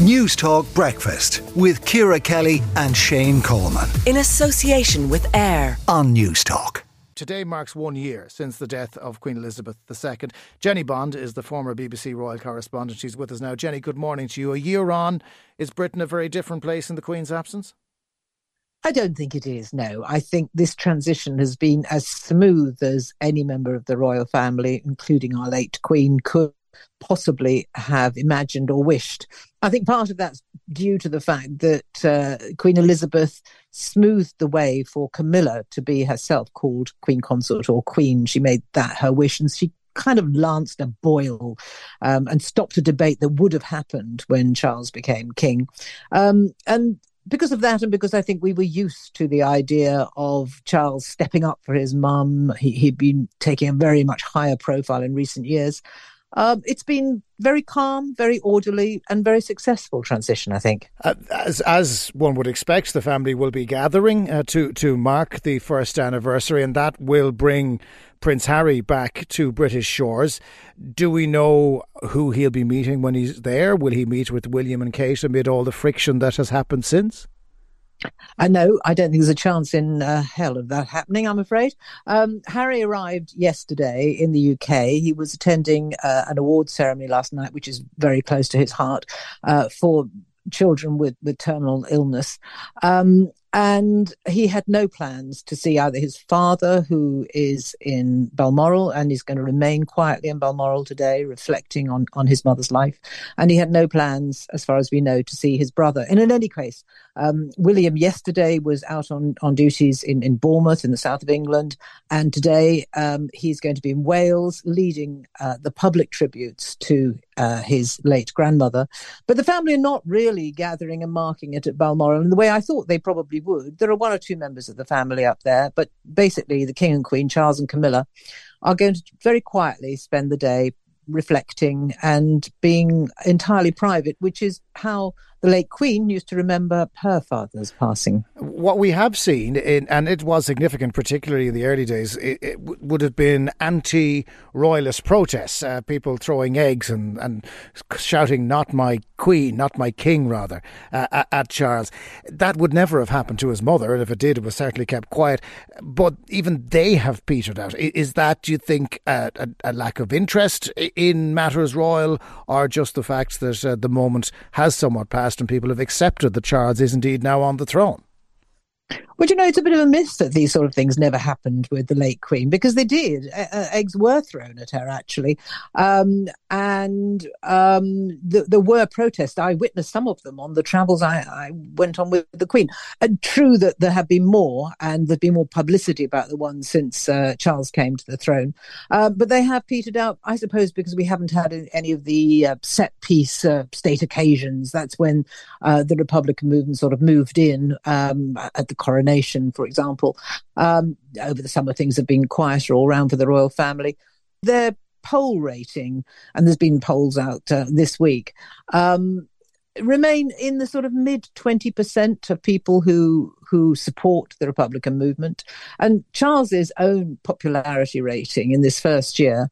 News Talk Breakfast with Ciara Kelly and Shane Coleman. In association with AIR on News Talk. Today marks one year since the death of Queen Elizabeth II. Jennie Bond is the former BBC royal correspondent. She's with us now. Jennie, good morning to you. A year on, is Britain a very different place in the Queen's absence? I don't think it is, no. I think this transition has been as smooth as any member of the royal family, including our late Queen, could possibly have imagined or wished. I think part of that's due to the fact that uh, Queen Elizabeth smoothed the way for Camilla to be herself called Queen Consort or Queen. She made that her wish, and she kind of lanced a boil um, and stopped a debate that would have happened when Charles became king. Um, and because of that, and because I think we were used to the idea of Charles stepping up for his mum, he, he'd been taking a very much higher profile in recent years. Um, it's been very calm, very orderly, and very successful transition. I think. Uh, as as one would expect, the family will be gathering uh, to to mark the first anniversary, and that will bring Prince Harry back to British shores. Do we know who he'll be meeting when he's there? Will he meet with William and Kate amid all the friction that has happened since? I know. I don't think there's a chance in uh, hell of that happening, I'm afraid. Um, Harry arrived yesterday in the UK. He was attending uh, an award ceremony last night, which is very close to his heart, uh, for children with, with terminal illness. Um, and he had no plans to see either his father, who is in Balmoral and is going to remain quietly in Balmoral today, reflecting on, on his mother's life. And he had no plans, as far as we know, to see his brother. And in any case, um, William yesterday was out on, on duties in, in Bournemouth in the south of England. And today um, he's going to be in Wales leading uh, the public tributes to uh, his late grandmother. But the family are not really gathering and marking it at Balmoral in the way I thought they probably would. There are one or two members of the family up there, but basically the King and Queen, Charles and Camilla, are going to very quietly spend the day reflecting and being entirely private, which is how the late Queen used to remember her father's passing. What we have seen, in, and it was significant, particularly in the early days, it, it would have been anti royalist protests, uh, people throwing eggs and, and shouting, Not my Queen, not my King, rather, uh, at Charles. That would never have happened to his mother, and if it did, it was certainly kept quiet. But even they have petered out. Is that, do you think, a, a, a lack of interest in matters royal, or just the fact that uh, the moment has somewhat passed? and people have accepted that Charles is indeed now on the throne. Well, you know, it's a bit of a myth that these sort of things never happened with the late Queen because they did. Uh, eggs were thrown at her, actually. Um, and um, th- there were protests. I witnessed some of them on the travels I, I went on with the Queen. And true that there have been more, and there's been more publicity about the ones since uh, Charles came to the throne. Uh, but they have petered out, I suppose, because we haven't had any of the uh, set piece uh, state occasions. That's when the Republican movement sort of moved in um, at the coronation for example. Um, over the summer, things have been quieter all round for the royal family. Their poll rating, and there's been polls out uh, this week, um, remain in the sort of mid 20% of people who who support the republican movement and charles's own popularity rating in this first year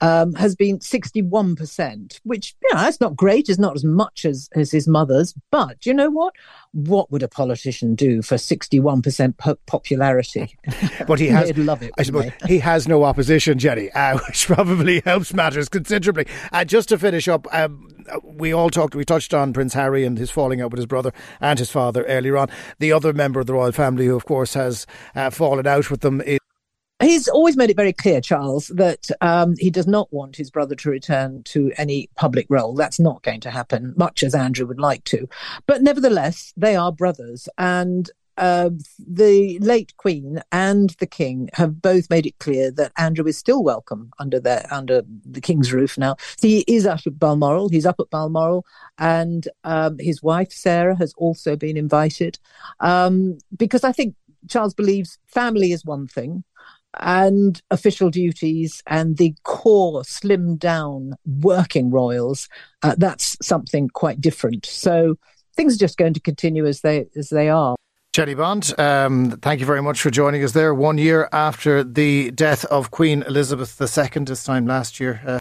um, has been 61%, which, you know, that's not great. It's not as much as, as his mother's. But you know what? What would a politician do for 61% po- popularity? But he has, love it. I suppose he has no opposition, Jennie, uh, which probably helps matters considerably. Uh, just to finish up, um, we all talked, we touched on Prince Harry and his falling out with his brother and his father earlier on. The other member of the royal family who, of course, has uh, fallen out with them is He's always made it very clear, Charles, that um, he does not want his brother to return to any public role. That's not going to happen, much as Andrew would like to. But nevertheless, they are brothers. And uh, the late Queen and the King have both made it clear that Andrew is still welcome under their under the King's roof now. He is up at Balmoral. He's up at Balmoral, and um, his wife Sarah has also been invited um, because I think Charles believes family is one thing, and official duties and the core slimmed down working royals, uh, that's something quite different. So things are just going to continue as they as they are. Jennie Bond, um, thank you very much for joining us there. One year after the death of Queen Elizabeth II, this time last year. Uh